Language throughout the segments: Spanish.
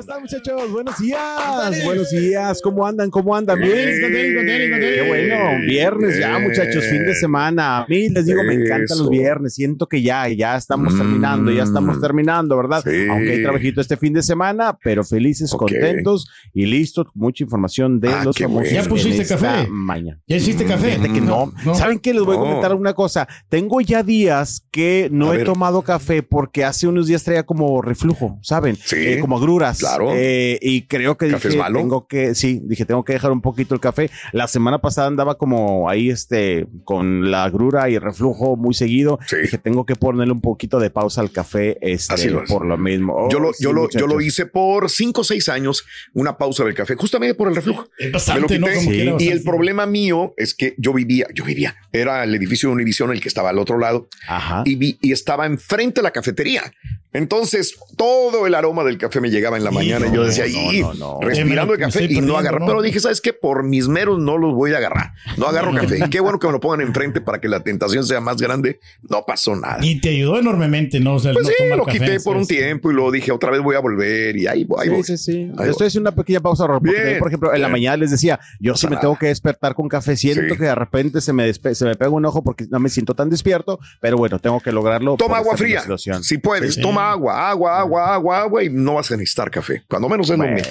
¿Cómo están, muchachos? Buenos días. Buenos días. ¿Cómo andan? ¿Cómo andan? Bien. Qué bueno. Viernes ya, muchachos. Fin de semana. A mí les digo, me encantan los viernes. Siento que ya, ya estamos terminando. Ya estamos terminando, ¿verdad? Aunque hay trabajito este fin de semana, pero felices, contentos y listos. Mucha información de Ah, los famosos. ¿Ya pusiste café? Mañana. ¿Ya hiciste café? Fíjate que no. ¿Saben qué? Les voy a comentar una cosa. Tengo ya días que no A he ver. tomado café porque hace unos días traía como reflujo, ¿saben? Sí. Eh, como agruras. Claro. Eh, y creo que ¿Café es dije, tengo que, sí, dije, tengo que dejar un poquito el café. La semana pasada andaba como ahí, este, con la agrura y reflujo muy seguido. Sí. Dije, tengo que ponerle un poquito de pausa al café, este, Así lo es. por lo mismo. Yo Oh, lo, sí, yo, lo, yo lo hice por cinco o seis años, una pausa del café, justamente por el reflujo. Es Me bastante, lo ¿no? quité. Como Sí. Y el problema mío es que yo vivía, yo vivía, era el edificio de Univision el que estaba al otro lado Ajá. y, vi, y estaba enfrente de la cafetería. Entonces todo el aroma del café me llegaba en la mañana y yo decía, no, "Y", no, no. respirando el Me café estoy y no agarrar. ¿no? Pero dije, ¿sabes qué? Por mis meros no los voy a agarrar. No agarro café. Y qué bueno que me lo pongan enfrente para que la tentación sea más grande. No pasó nada. Y te ayudó enormemente, ¿no? O sea, Pues no sí, tomar lo café, quité por un tiempo y luego dije, otra vez voy a volver y ahí, voy, ahí voy. Sí, sí, sí. Ahí voy. Esto es una pequeña pausa, porque Bien. también, por ejemplo, en la mañana les decía, yo sí me Pasa tengo que despertar con café, siento Sí. que de repente se me, se me pega un ojo porque no me siento tan despierto, pero bueno, tengo que lograrlo. Toma agua fría. Si puedes, Sí. toma agua, agua, agua, agua, agua y no vas a necesitar café. Cuando menos es lo mío.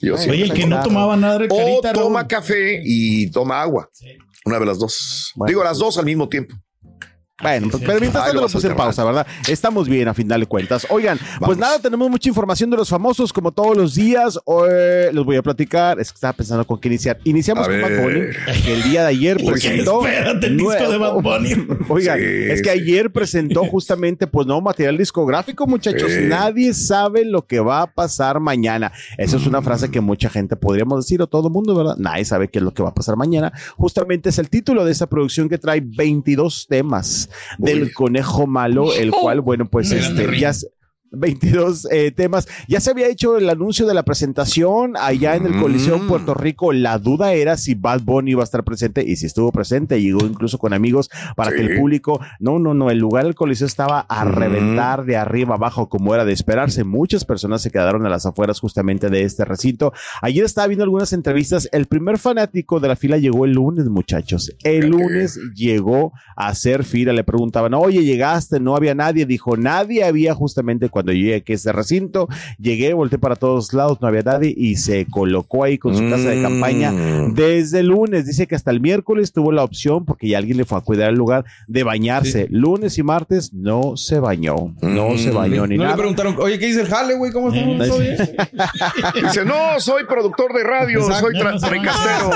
Yo sí. Oye, el que no tomaba nada de O carita, toma Raúl. café y toma agua. Una de las dos. Bueno, Digo las pues- dos al mismo tiempo. Bueno, pues, pero mientras tanto lo puse en pausa, ¿verdad? Estamos bien a final de cuentas. Oigan, pues nada, tenemos mucha información de los famosos como todos los días. Eh, les voy a platicar. Es que estaba pensando con qué iniciar. Iniciamos A con Bad ver. Bunny, que el día de ayer Uy, presentó. Espérate, el disco de Bad Bunny. Oigan, Sí, es que ayer presentó justamente, pues, nuevo material discográfico, muchachos. Sí. Nadie sabe lo que va a pasar mañana. Esa es una frase que mucha gente podríamos decir, o todo el mundo, ¿verdad? Nadie sabe qué es lo que va a pasar mañana. Justamente es el título de esta producción que trae 22 temas del Uy. conejo malo, el cual, bueno, pues, este, ya. Se- 22 eh, temas. Ya se había hecho el anuncio de la presentación allá en el Coliseo Mm. Puerto Rico. La duda era si Bad Bunny iba a estar presente y si estuvo presente. Llegó incluso con amigos para que el público. No, no, no. El lugar del Coliseo estaba a Mm. reventar de arriba abajo, como era de esperarse. Muchas personas se quedaron a las afueras justamente de este recinto. Ayer estaba viendo algunas entrevistas. El primer fanático de la fila llegó el lunes, muchachos. El lunes llegó a hacer fila. Le preguntaban, oye, llegaste, no había nadie. Dijo, nadie había justamente cuando yo llegué a este recinto. Llegué, volteé para todos lados, no había nadie y se colocó ahí con su casa de campaña Mm. desde el lunes. Dice que hasta el miércoles tuvo la opción porque ya alguien le fue a cuidar el lugar de bañarse. Lunes y martes no se bañó, no Mm. se bañó ni No le preguntaron, oye, ¿qué dice el jale, güey? ¿Cómo bien? Dice, no, soy productor de radio, Exacto, soy tricastero.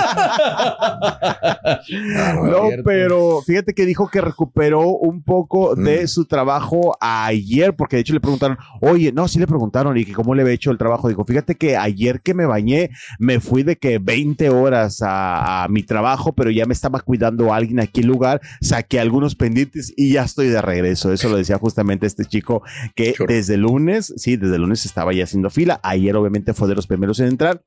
No, Cierto. pero fíjate que dijo que recuperó un poco de Mm. su trabajo ayer, porque de hecho le preguntaron, oye, no, sí le preguntaron y que cómo le había hecho el trabajo. Dijo, fíjate que ayer que me bañé, me fui de que 20 horas a, a mi trabajo, pero ya me estaba cuidando alguien aquí en el lugar, saqué algunos pendientes y ya estoy de regreso. Eso lo decía justamente este chico que desde el lunes, sí, desde el lunes estaba ya haciendo fila. Ayer obviamente fue de los primeros en entrar.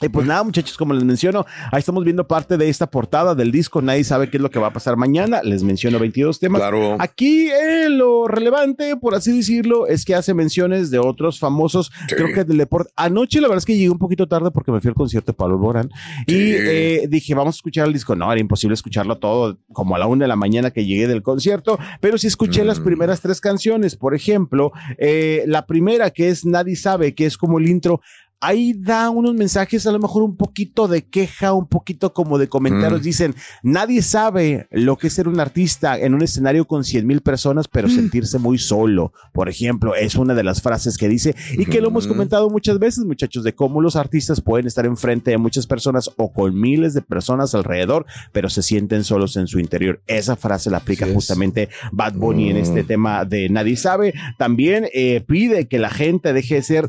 Y pues nada, muchachos, como les menciono, ahí estamos viendo parte de esta portada del disco. Nadie sabe qué es lo que va a pasar mañana. Les menciono 22 temas. Claro. Aquí eh, lo relevante, por así decirlo, es que hace menciones de otros famosos. Sí. Creo que del deporte. Anoche, la verdad es que llegué un poquito tarde porque me fui al concierto de Pablo Alborán y eh, dije, vamos a escuchar el disco. No, era imposible escucharlo todo como a la una de la mañana que llegué del concierto, pero sí escuché las Mm. primeras tres canciones. Por ejemplo, eh, la primera que es Nadie sabe, que es como el intro. Ahí da unos mensajes, a lo mejor un poquito de queja, un poquito como de comentarios. Mm. Dicen, nadie sabe lo que es ser un artista en un escenario con 100 mil personas, pero sentirse muy solo. Por ejemplo, es una de las frases que dice y que lo hemos Mm. comentado muchas veces, muchachos, de cómo los artistas pueden estar enfrente de muchas personas o con miles de personas alrededor, pero se sienten solos en su interior. Esa frase la aplica justamente Bad Bunny en Mm. este tema de nadie sabe. También eh, pide que la gente deje de ser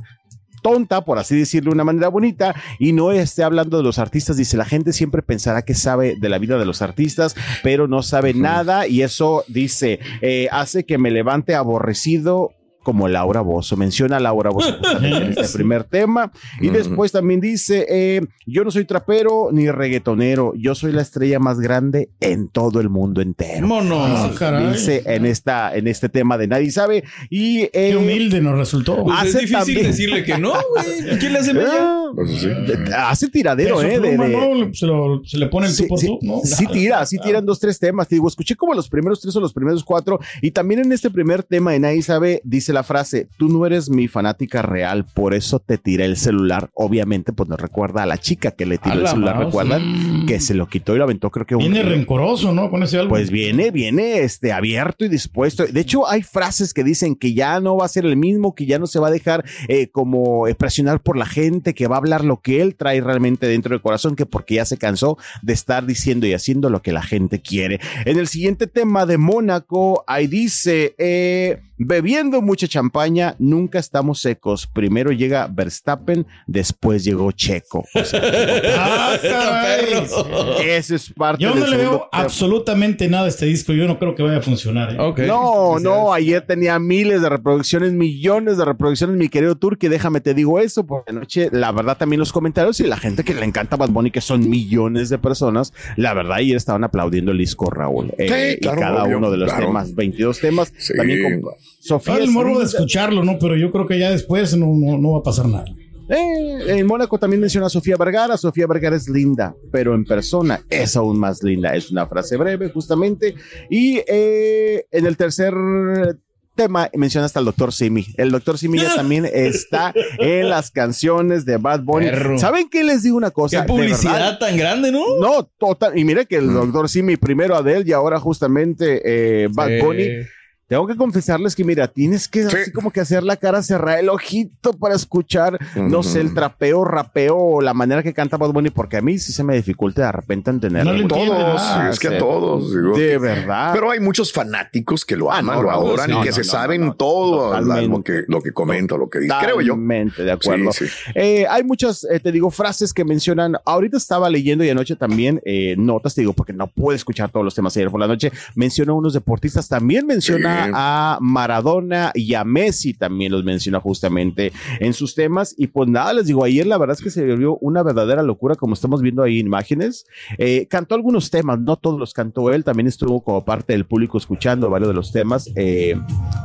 tonta, por así decirlo de una manera bonita, y no esté hablando de los artistas. Dice, la gente siempre pensará que sabe de la vida de los artistas, pero no sabe nada, y eso dice, eh, hace que me levante aborrecido como Laura Bozo. Menciona a Laura Bozo en este primer tema. Y después también dice, eh, yo no soy trapero ni reggaetonero, yo soy la estrella más grande en todo el mundo entero. Mono, caray. dice en, esta, en este tema de Nadie Sabe. Y eh, Qué humilde nos resultó. Pues es hace difícil también- decirle que no, güey. ¿Quién le hace? Ah, Pues sí. hace tiradero, ¿eh? de- pluma, de- ¿no? Se, lo- se le pone el Sí, tú por sí, tú, ¿no? sí tira, sí tiran dos, tres temas. Te digo, escuché como los primeros tres o los primeros cuatro. Y también en este primer tema de Nadie Sabe, dice la frase: Tú no eres mi fanática real, por eso te tiré el celular. Obviamente, pues nos recuerda a la chica que le tiró el la celular, mouse. ¿recuerdan? Que se lo quitó y lo aventó, creo que Viene río. rencoroso, ¿no? Con ese álbum. Pues viene, viene este, abierto y dispuesto. De hecho, hay frases que dicen que ya no va a ser el mismo, que ya no se va a dejar eh, como eh, presionar por la gente, que va a hablar lo que él trae realmente dentro del corazón, que porque ya se cansó de estar diciendo y haciendo lo que la gente quiere. En el siguiente tema de Mónaco, ahí dice, eh, bebiendo mucha champaña, nunca estamos secos. Primero llega Verstappen, después llegó Checo. O sea, Ah, caray. ese es parte Yo no le veo tema. absolutamente nada a este disco. Yo no creo que vaya a funcionar. ¿eh? No, no, ayer tenía miles de reproducciones, millones de reproducciones, mi querido Turki, déjame te digo eso, porque anoche, la verdad, también los comentarios y la gente que le encanta Bad Bunny, que son millones de personas, la verdad, ayer estaban aplaudiendo el disco, Raúl. Eh, Sí, y claro, cada obvio, uno de los claro. temas, 22 temas, Sí. también con Sofía. El morbo de escucharlo, ¿no? Pero yo creo que ya después no, no, no va a pasar nada. Eh, en Mónaco también menciona a Sofía Vergara. Sofía Vergara es linda, pero en persona es aún más linda. Es una frase breve, justamente. Y eh, en el tercer tema menciona hasta el doctor Simi. El doctor Simi ya también está en las canciones de Bad Bunny. Perro. ¿Saben qué les digo una cosa? Qué publicidad tan grande, ¿no? no, total. Y mire que el doctor Simi, primero Adele y ahora justamente eh, Bad Sí. Bunny. Tengo que confesarles que, mira, tienes que Sí. así como que hacer la cara, cerrar el ojito para escuchar, no sé, el trapeo, rapeo o la manera que canta Bad Bunny, porque a mí sí se me dificulta de repente entender. No. Todos, Ah, es que sí. a todos. digo. De verdad. Pero hay muchos fanáticos que lo Ah, aman, no, lo adoran y que no, se no, saben no, no. todo lo que, lo que comenta, lo que dice. Creo yo. Totalmente de acuerdo. Sí, sí. Eh, hay muchas, eh, te digo, frases que mencionan. Ahorita estaba leyendo y anoche también eh, notas, te digo, porque no puedo escuchar todos los temas ayer por la noche. Menciona a unos deportistas, también menciona A Maradona y a Messi, también los menciona justamente en sus temas. Y pues nada, les digo, ayer la verdad es que se volvió una verdadera locura, como estamos viendo ahí en imágenes. Eh, cantó algunos temas, no todos los cantó él, también estuvo como parte del público escuchando varios de los temas, eh,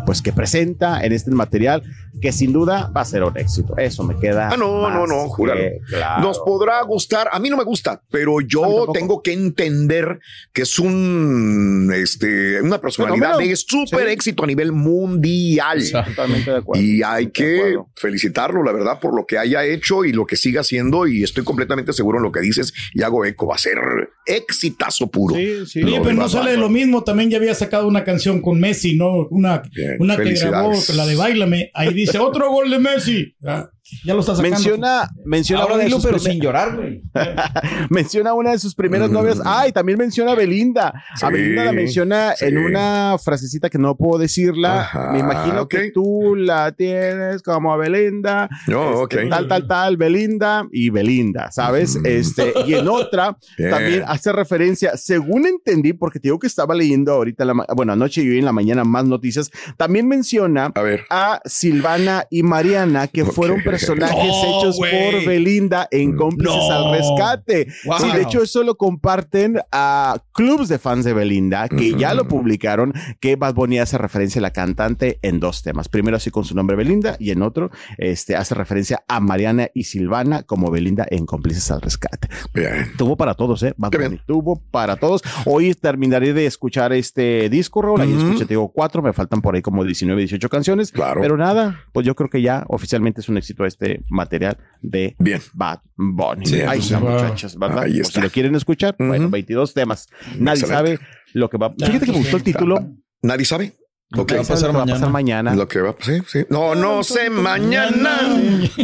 pues que presenta en este material, que sin duda va a ser un éxito. Eso me queda. Ah, no, no, no, júralo. que claro. Nos podrá gustar, a mí no me gusta, pero yo tengo que entender que es un, este, una personalidad de súper Sí. éxito a nivel mundial. Totalmente de acuerdo. Y hay De que felicitarlo, la verdad, por lo que haya hecho y lo que siga haciendo. Y estoy completamente seguro en lo que dices y hago eco. Va a ser exitazo puro. Sí, sí. Oye, de pero no sale Bunny. lo mismo. También ya había sacado una canción con Messi, ¿no? Una, Bien, una que grabó, la de Bailame. Ahí dice otro gol de Messi. Ya, ya lo está sacando. Menciona, menciona Ahora una de dilo, sus pero primer- sin llorar, güey. menciona a una de sus primeras novias. Ay, también menciona a Belinda. Sí, a Belinda la menciona sí. en una frasecita que no puedo decirla. Ajá, Me imagino que tú la tienes como a Belinda. No, Este, ok. Tal, tal, tal, Belinda y Belinda, ¿sabes? Mm. Este, y en otra también hace referencia, según entendí, porque te digo que estaba leyendo ahorita, la bueno, anoche y hoy en la mañana más noticias, también menciona A ver. a Silvana y Mariana, que fueron. Personajes No, hechos por Belinda en Cómplices No. al Rescate. Wow. Sí, de hecho, eso lo comparten a clubs de fans de Belinda, que ya lo publicaron, que Bad Bunny hace referencia a la cantante en dos temas. Primero así con su nombre Belinda y en otro este, hace referencia a Mariana y Silvana como Belinda en Cómplices al Rescate. Bien. Tuvo para todos, ¿eh? Bad Bunny tuvo para todos. Hoy terminaré de escuchar este disco, Raúl. Ujú. escuché, te digo, cuatro. Me faltan por ahí como 19, 18 canciones. Claro. Pero nada, pues yo creo que ya oficialmente es un éxito este material de Bien. Bad Bunny. Sí, Ahí está, muchachos, ¿verdad? Ahí está. si lo quieren escuchar, bueno, Ujú. 22 temas. Nadie Excelente. sabe lo que va. Fíjate que me gustó el título. Nadie sabe. Lo que va a pasar Lo que mañana. mañana. Lo que va a pasar, sí. No, no sé mañana.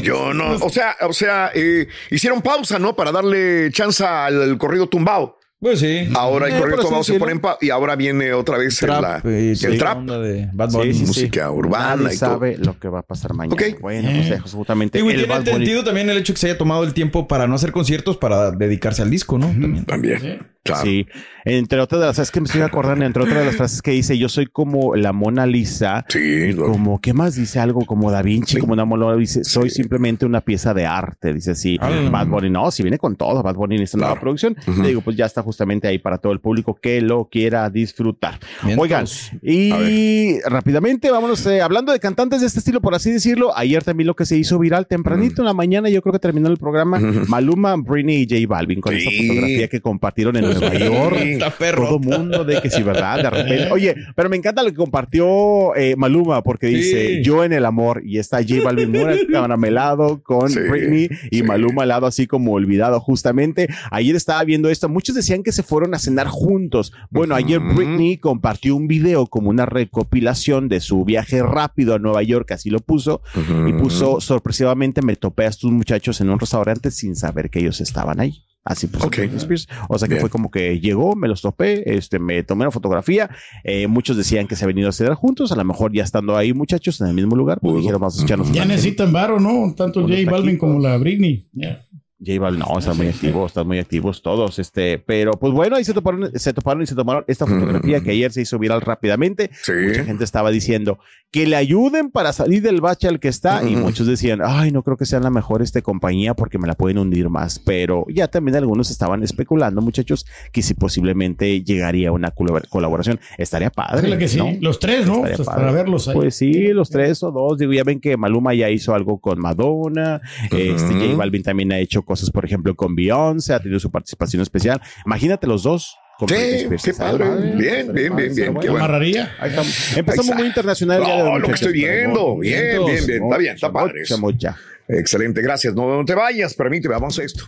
Yo no. O sea, o sea, eh, hicieron pausa, ¿no? Para darle chance al, al corrido tumbado. Pues sí. Ahora el Eh, corrido tumbado se pone en pausa y ahora viene otra vez el, la- Trap, eh, el sí, trap. de Bad Bunny. sí, sí. música urbana Nadie y todo. sabe lo que va a pasar mañana. Ok. Bueno, pues eh, justamente Y el tiene Bad Bunny. sentido también el hecho que se haya tomado el tiempo para no hacer conciertos, para dedicarse al disco, ¿no? También. También. Claro. Sí, entre otras de las, es que me estoy acordando, entre otras de las frases que dice, yo soy como la Mona Lisa, Sí, lo- como, ¿qué más dice? Algo como Da Vinci, Sí. como una Mona dice, soy simplemente una pieza de arte, dice así. Bad Bunny, no, si viene con todo, Bad Bunny en esta nueva producción, le digo, pues ya está justamente ahí para todo el público que lo quiera disfrutar. Oigan, y rápidamente, vámonos, eh, hablando de cantantes de este estilo, por así decirlo, ayer también lo que se hizo viral tempranito en la mañana, yo creo que terminó el programa, Maluma, Britney y J Balvin con esa Sí. fotografía que compartieron en Nueva York. Está perro. Todo mundo de que sí, ¿verdad? De repente. Oye, pero me encanta lo que compartió eh, Maluma porque dice yo en el amor y está J Balvin muy caramelado con Sí, Britney y sí. Maluma al lado así como olvidado justamente. Ayer estaba viendo esto. Muchos decían que se fueron a cenar juntos. Bueno, ayer. Britney compartió un video como una recopilación de su viaje rápido a Nueva York, así lo puso y puso sorpresivamente me topé a estos muchachos en un restaurante sin saber que ellos estaban ahí. Así puso Ok. Britney Spears. O sea que Bien. fue como que llegó, me los topé, este, me tomé una fotografía. Eh, muchos decían que se habían ido a cenar juntos, a lo mejor ya estando ahí, muchachos, en el mismo lugar, pues Pudo. dijeron, vamos a echarnos Ya necesitan varo, ¿no? Tanto Unos J Balvin como la Britney. Ya. J Balvin, no, están muy activos, están muy activos todos, este, pero pues bueno, ahí se toparon, se toparon y se tomaron esta fotografía que ayer se hizo viral rápidamente. Sí. Mucha gente estaba diciendo que le ayuden para salir del bache al que está y muchos decían, ay, no creo que sea la mejor este compañía porque me la pueden hundir más, pero ya también algunos estaban especulando, muchachos, que si posiblemente llegaría una colab- colaboración, estaría padre. Que sí. ¿no? Los tres, ¿no? Pues, para verlos ahí. Pues sí, los tres o dos. Digo, ya ven que Maluma ya hizo algo con Madonna. Este J Balvin también ha hecho cosas, por ejemplo, con Beyoncé, ha tenido su participación especial. Imagínate los dos. con Sí, qué padre. Bien, bien, bien, bien, estaría qué bueno. bueno. amarraría. Ahí estamos. Empezamos muy internacional. el día de hoy, No, lo que estoy viendo. Bien, bien, bien. Está bien, está padre mucha, eso. mucha. Excelente, gracias. No, no te vayas, permíteme, vamos a esto.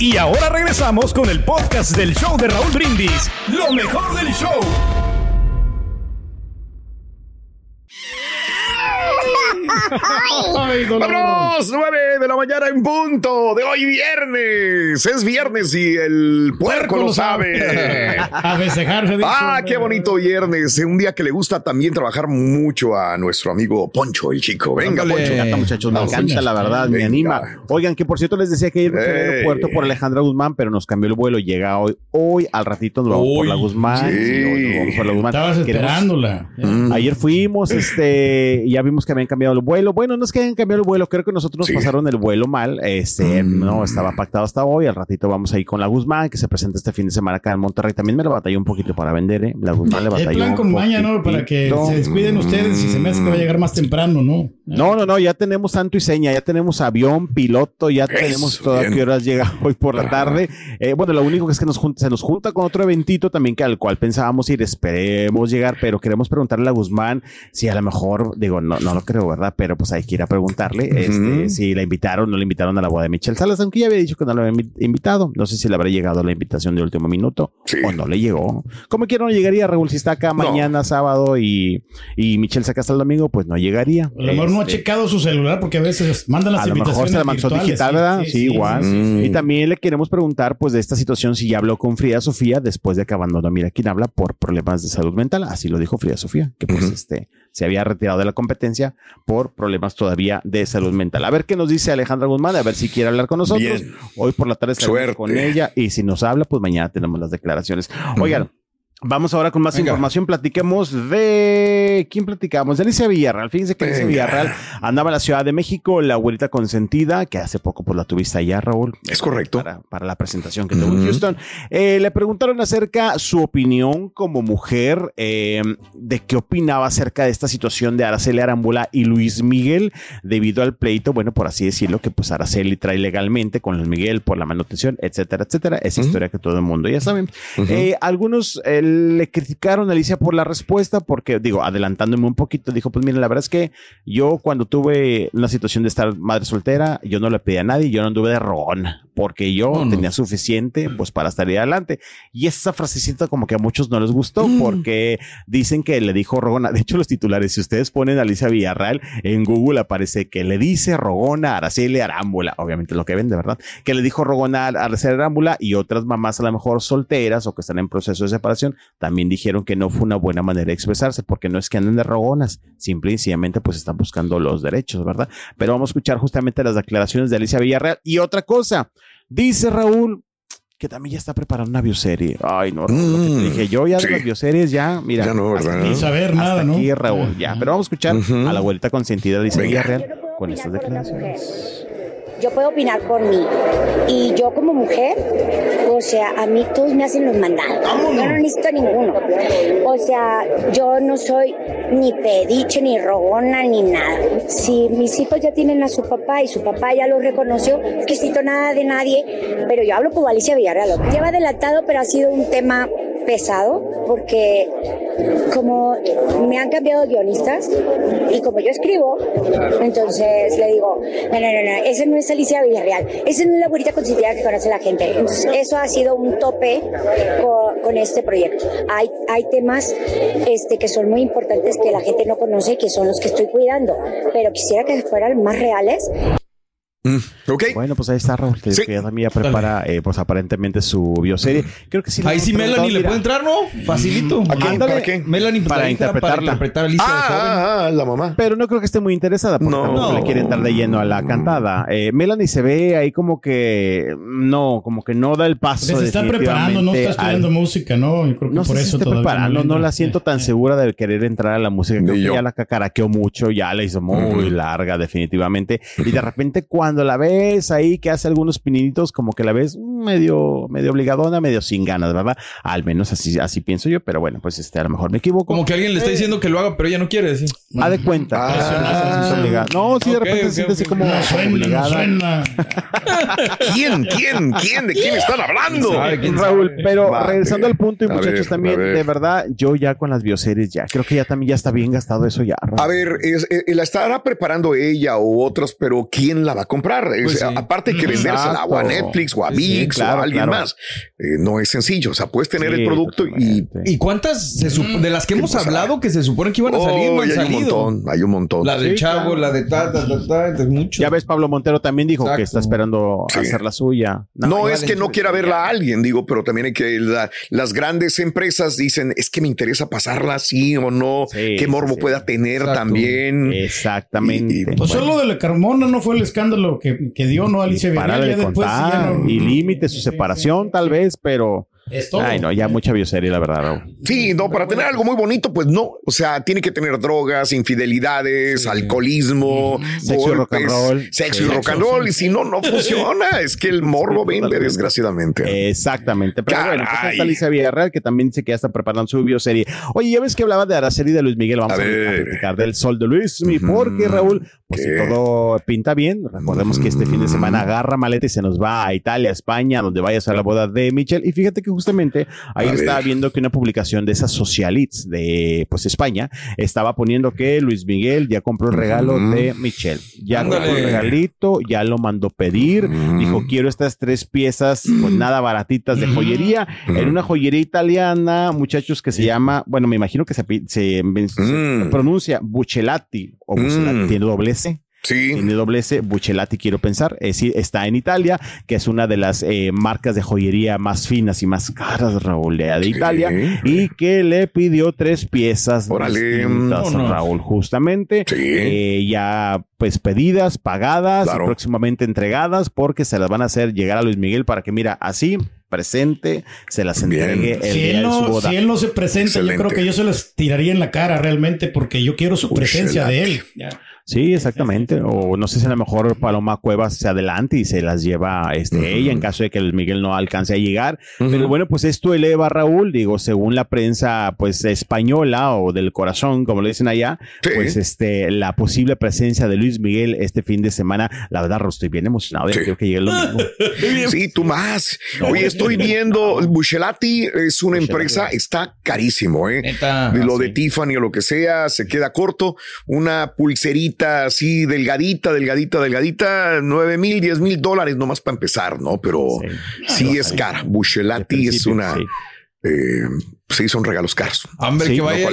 Y ahora regresamos con el podcast del show de Raúl Brindis. Lo mejor del show. Ay. ¡Vámonos! 9 de la mañana en punto de hoy viernes. Es viernes y el puerco lo sabe. A festejar, Ah, qué bonito viernes. Un día que le gusta también trabajar mucho a nuestro amigo Poncho, el chico. Venga. Poncho. Me encanta, muchachos, me Vamos. encanta, la verdad, me Venga. anima. Oigan, que por cierto les decía que ayer me Ey. aeropuerto por Alejandra Guzmán, pero nos cambió el vuelo. Llega hoy, hoy al ratito nos vamos por la Guzmán. sí. Sí, hoy nos vamos por la Guzmán. Estabas Queremos- esperándola. Mm. Ayer fuimos, este, y ya vimos que habían cambiado el vuelo. Bueno, no es que hayan cambiado el vuelo, creo que nosotros Sí. nos pasaron el vuelo mal. Este, Mm. no, estaba pactado hasta hoy. Al ratito vamos ahí con la Guzmán, que se presenta este fin de semana acá en Monterrey. También me lo batalló un poquito para vender, ¿eh? La Guzmán le El batalló. plan un con maña, ¿no? Para que se descuiden ustedes y se me hace que va a llegar más temprano, ¿no? No, no, no, ya tenemos santo y seña, ya tenemos avión, piloto, ya Eso, tenemos todas qué horas llega hoy por la tarde. Eh, bueno, lo único que es que nos junta, se nos junta con otro eventito también que al cual pensábamos ir, esperemos llegar, pero queremos preguntarle a Guzmán si a lo mejor, digo, no, no lo creo, ¿verdad? Pero pues hay que ir a preguntarle este, si la invitaron o no la invitaron a la boda de Michelle Salas, aunque ya había dicho que no la había invi- invitado. No sé si le habrá llegado la invitación de último minuto Sí. o no le llegó. Como quiera no llegaría, Raúl, si está acá No. mañana, sábado y, y Michelle saca hasta el domingo, pues no llegaría. A lo mejor no ha checado su celular porque a veces mandan las a lo mejor invitaciones se la mandó digital, ¿verdad? Sí, igual. sí. Y también le queremos preguntar, pues, de esta situación, si ya habló con Frida Sofía después de que abandonó Mira quién habla por problemas de salud mental. Así lo dijo Frida Sofía, que pues, este, se había retirado de la competencia por problemas todavía de salud mental. A ver qué nos dice Alejandra Guzmán, a ver si quiere hablar con nosotros. Bien. Hoy por la tarde estaremos con ella y si nos habla, pues mañana tenemos las declaraciones. Oigan. Vamos ahora con más Venga. información. Platiquemos de. ¿Quién platicamos? De Alicia Villarreal. Fíjense que Alicia Venga. Villarreal andaba en la Ciudad de México, la abuelita consentida, que hace poco pues la tuviste allá, Raúl. Es correcto. Para, para la presentación que tuvo en. Houston. Eh, le preguntaron acerca su opinión como mujer, eh, de qué opinaba acerca de esta situación de Araceli Arámbula y Luis Miguel, debido al pleito, bueno, por así decirlo, que pues Araceli trae legalmente con Luis Miguel por la manutención, etcétera, etcétera. Esa historia que todo el mundo ya saben. Ujú. Eh, algunos le criticaron a Alicia por la respuesta, porque, digo, adelantándome un poquito, dijo: Pues miren, la verdad es que yo, cuando tuve una situación de estar madre soltera, yo no le pedí a nadie, yo no anduve de rogón, porque yo No, no. tenía suficiente, pues, para salir adelante. Y esa frasecita, como que a muchos no les gustó, Mm. porque dicen que le dijo rogona. De hecho, los titulares, si ustedes ponen a Alicia Villarreal en Google, aparece que le dice rogona a Araceli Arámbula, obviamente lo que vende, ¿verdad? Que le dijo rogona a Araceli Arámbula y otras mamás, a lo mejor solteras o que están en proceso de separación, también dijeron que no fue una buena manera de expresarse, porque no es que anden de rogonas, simple y sencillamente pues están buscando los derechos, ¿verdad? Pero vamos a escuchar justamente las declaraciones de Alicia Villarreal. Y otra cosa, dice Raúl que también ya está preparando una bioserie. Ay, no, Raúl, lo que te Mm, dije, yo ya de las bioseries ya, mira. Ya no, hasta ¿verdad? aquí, Ni saber hasta nada, ¿no? aquí, Raúl, ya. Pero vamos a escuchar a la abuelita consentida de Alicia Venga. Villarreal con estas declaraciones. Yo puedo opinar por mí. Y yo como mujer, o sea, a mí todos me hacen los mandados. Yo no necesito a ninguno. O sea, yo no soy ni pediche, ni rogona, ni nada. Si mis hijos ya tienen a su papá y su papá ya lo reconoció, que necesito nada de nadie. Pero yo hablo como Alicia Villarreal. Lleva adelantado, pero ha sido un tema pesado porque como me han cambiado guionistas y como yo escribo, entonces le digo, no, no, no, no, esa no es Alicia Villarreal, esa no es la abuelita consentida que conoce la gente. Entonces eso ha sido un tope con, con este proyecto. Hay, hay temas este, que son muy importantes que la gente no conoce, que son los que estoy cuidando, pero quisiera que fueran más reales Mm, ok. Bueno, pues ahí está Raúl, que, Sí. que ya también ya prepara, eh, pues aparentemente su bioserie. Creo que sí. Ahí sí Melanie le puede entrar, ¿no? Facilito. ¿A quién? Ándale. ¿Para qué? Melanie pues, Para interpretarla. interpretar a Alicia de joven. Ah, ah, la mamá. Pero no creo que esté muy interesada porque No. No. le quiere entrar de lleno a la cantada. Eh, Melanie se ve ahí como que no, como que no da el paso. Se está preparando, no está estudiando al- música, ¿no? Yo creo que No por sé si eso todavía preparando, no, entra. la siento tan segura de querer entrar a la música. Creo que ya la cacaraqueó mucho, ya la hizo muy larga, definitivamente. Y de repente, cuando la ves ahí que hace algunos pinitos, como que la ves medio, medio obligadona, medio sin ganas, ¿verdad? Al menos así, así pienso yo, pero bueno, pues este, a lo mejor me equivoco. Como que alguien le está diciendo que lo haga, pero ella no quiere decir. Ha de cuenta. Ah. Obligada. no, sí, de repente ok, se siente así como No suena, no obligada. suena. ¿Quién? ¿Quién? ¿Quién? ¿De quién están hablando? Sabe quién Raúl, sabe. pero Va, regresando al punto y muchachos ver, también, de verdad, yo ya con las bioseries ya, creo que ya también ya está bien gastado eso ya. Raúl. A ver, es- eh, la estará preparando ella o otros, pero ¿quién la va a comprar? Es- Pues sí. Aparte que vendérsela o a. Netflix o a Sí, VIX claro, o a alguien claro. más. Eh, no es sencillo. O sea, puedes tener Sí, el producto y. ¿Y cuántas se sup- de las que hemos hablado que se supone que iban a salir no han y hay un montón, hay un montón. La Sí, chavo, claro. la de ta, ta, ta, ta, de muchos. Ya ves, Pablo Montero también dijo Exacto. que está esperando Sí. hacer la suya. No, es que no quiera verla a alguien, digo, pero también hay que la- las grandes empresas dicen es que me interesa pasarla así o no, Sí, qué morbo sí, pueda tener Exacto. también. Exactamente. Y- y- Pues solo de la Carmona no fue el escándalo que, que dio, ¿no? Alicia y Villarreal. para Ya de después contar ya no- y límite su separación tal vez, pero Es todo. ay no, ya mucha bioserie la verdad. Raúl. Sí, no, para tener algo muy bonito, pues no. O sea, tiene que tener drogas, infidelidades, alcoholismo, Sexo y rock and roll. Sexo y Sí. rock and roll. Y si no, no funciona. Es que el morbo vende, desgraciadamente. Exactamente. Pero bueno, pues Caray. está Alicia Villarreal, que también dice que ya está preparando su bioserie. Oye, ya ves que hablaba de Araceli de Luis Miguel. Vamos A a, a platicar del sol de Luis, mi, Ujú. porque Raúl, pues si todo pinta bien, recordemos que este fin de semana agarra maleta y se nos va a Italia, España, donde vaya a ser la boda de Michelle. Y fíjate que justamente ahí A estaba ver. viendo que una publicación de esas socialites de pues España estaba poniendo que Luis Miguel ya compró el regalo de Michelle. Ya Ándale. compró el regalito, ya lo mandó pedir. Mm. Dijo, quiero estas tres piezas, pues nada baratitas de joyería, en una joyería italiana, muchachos, que se llama, bueno, me imagino que se, pi- se- se Mm. pronuncia Buccelati o Buccelati, Mm. tiene doble C. Sí. Tiene doble S, Buccelati, quiero pensar. Es decir, está en Italia, que es una de las eh, marcas de joyería más finas y más caras, Raúl, de Sí. Italia, y que le pidió tres piezas Órale. distintas, No, no. Raúl, justamente. Sí. Eh, ya pues pedidas, pagadas, Claro. y próximamente entregadas, porque se las van a hacer llegar a Luis Miguel para que, mira, así, presente, se las Bien. entregue el Si día él, de su no, boda. si él no se presenta, Excelente. yo creo que yo se los tiraría en la cara realmente porque yo quiero su presencia de él. Ya. Sí, exactamente. O no sé si a lo mejor Paloma Cuevas se adelante y se las lleva este, Ujú. ella en caso de que el Miguel no alcance a llegar. Ujú. Pero bueno, pues esto eleva, Raúl, digo, según la prensa pues española o del corazón, como le dicen allá, Sí. pues este, la posible presencia de Luis Miguel este fin de semana, la verdad, Ro, estoy bien emocionado. Sí. quiero que llegue el domingo. Sí, tú más. Oye, estoy viendo, Buchelati es una Buchelati. empresa, está carísimo, ¿eh? Neta. De lo Ah, de. Tiffany o lo que sea, se queda corto. Una pulserita así delgadita, delgadita, delgadita, nueve mil, diez mil dólares nomás para empezar, ¿no? Pero sí, Sí. es cara. Buchelati es una, sí. eh, sí, son regalos caros. Hombre, Sí, que vaya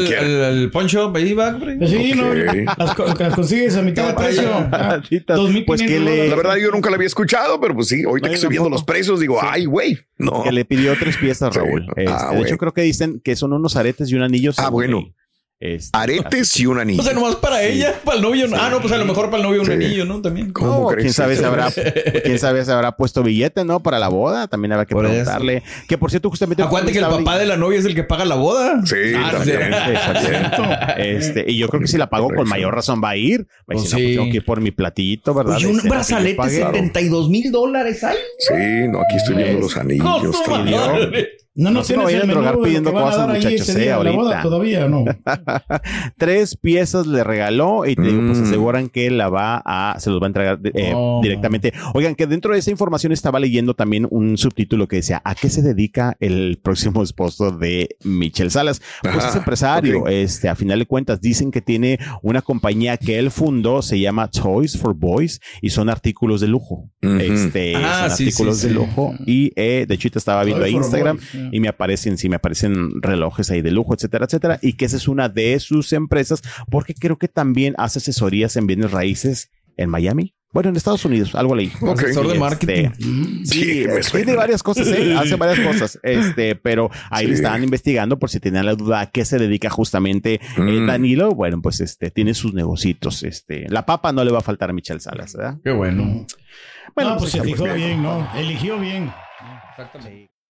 pawn shop, ahí va, hombre. Pues sí, no, las, co- las consigues a mitad de precio. Ah, Baratitas. 2,500 Pues que le-. La verdad, yo nunca la había escuchado, pero pues sí, ahorita No, que estoy viendo los precios, digo, ay, güey, no. Que le pidió tres piezas, Sí. Raúl. Ah, Este, de hecho, creo que dicen que son unos aretes y un anillo. Ah, bueno. Este, Aretes y un anillo. O sea, nomás para ella, para el novio. no. Ah, no, pues a lo mejor para el novio un Sí. anillo, ¿no? También. ¿Cómo no, crees quién sabe si habrá, quién sabe si habrá puesto billete, ¿no? Para la boda. También habrá que Por eso. preguntarle. Que por cierto, justamente. Acuérdate que el papá de la novia es el que paga la boda. Sí, Ah, también. Este, y yo creo que si la pagó con mayor razón va a ir. Va a decir, Pues no, pues tengo que ir por mi platito, ¿verdad? Un Este, que yo brazalete pague. 72 mil dólares. ¡Ay! Sí, no, aquí estoy viendo los anillos. No, también. No, no, No se tienes vayan a drogar pidiendo a cosas, muchachos, eh, la boda ahorita. todavía, ¿o ¿no? Tres piezas le regaló y te digo, pues Mm. aseguran que la va a, se los va a entregar eh, Oh. directamente. Oigan, que dentro de esa información estaba leyendo también un subtítulo que decía, ¿a qué se dedica el próximo esposo de Michelle Salas? Pues Ajá, es empresario, este, a final de cuentas dicen que tiene una compañía que él fundó, se llama Toys for Boys y son artículos de lujo. Este, Ah, son sí, artículos sí, de lujo y eh, de hecho te estaba viendo for Instagram Boys, sí. y me aparecen, sí, me aparecen relojes ahí de lujo, etcétera, etcétera. Y que esa es una de sus empresas, porque creo que también hace asesorías en bienes raíces en Miami. Bueno, en Estados Unidos, algo leí. Asesor de Este, marketing. Sí, Sí, que suena. de varias cosas, ¿eh? hace varias cosas, este, pero ahí Sí. estaban investigando por si tenían la duda a qué se dedica justamente eh, Mm. Danilo. Bueno, pues este tiene sus negocitos, este, la papa no le va a faltar a Michelle Salas, ¿verdad? Qué bueno. Bueno, no, pues se fijó bien, ¿no? Eligió bien.